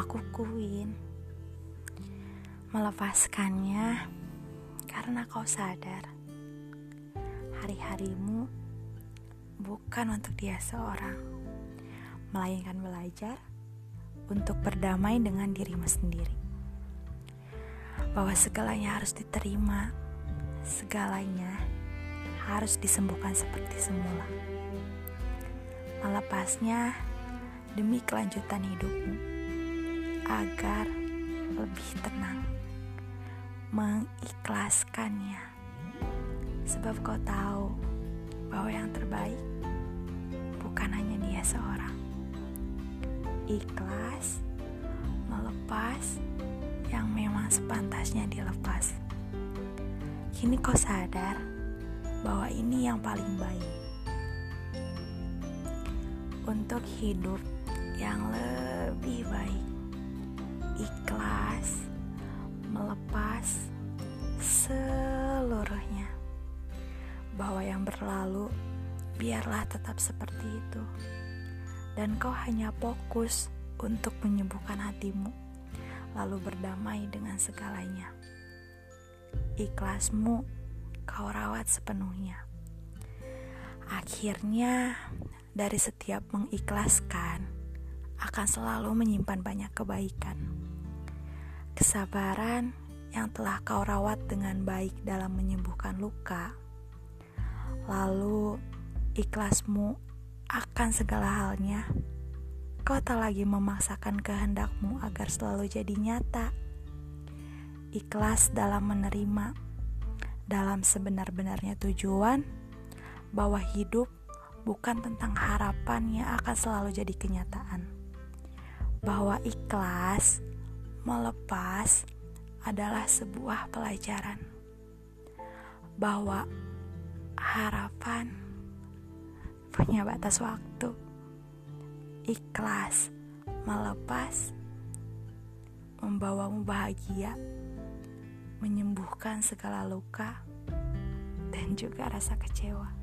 kukuin. Melepaskannya karena kau sadar hari-harimu bukan untuk dia seorang, melainkan belajar untuk berdamai dengan dirimu sendiri. Bahwa segalanya harus diterima, segalanya harus disembuhkan seperti semula. Melepasnya demi kelanjutan hidupmu agar lebih tenang. Mengikhlaskannya sebab kau tahu bahwa yang terbaik bukan hanya dia seorang. Ikhlas melepas yang memang sepantasnya dilepas. Kini kau sadar bahwa ini yang paling baik untuk hidup yang lebih baik. Yang berlalu biarlah tetap seperti itu, dan kau hanya fokus untuk menyembuhkan hatimu, lalu berdamai dengan segalanya. Ikhlasmu kau rawat sepenuhnya. Akhirnya, dari setiap mengikhlaskan akan selalu menyimpan banyak kebaikan. Kesabaran yang telah kau rawat dengan baik dalam menyembuhkan luka. Lalu ikhlasmu akan segala halnya. Kau tak lagi memaksakan kehendakmu agar selalu jadi nyata. Ikhlas dalam menerima, dalam sebenar-benarnya tujuan bahwa hidup bukan tentang harapan yang akan selalu jadi kenyataan. Bahwa ikhlas melepas adalah sebuah pelajaran. Bahwa harapan punya batas waktu. Ikhlas melepas membawamu bahagia, menyembuhkan segala luka dan juga rasa kecewa.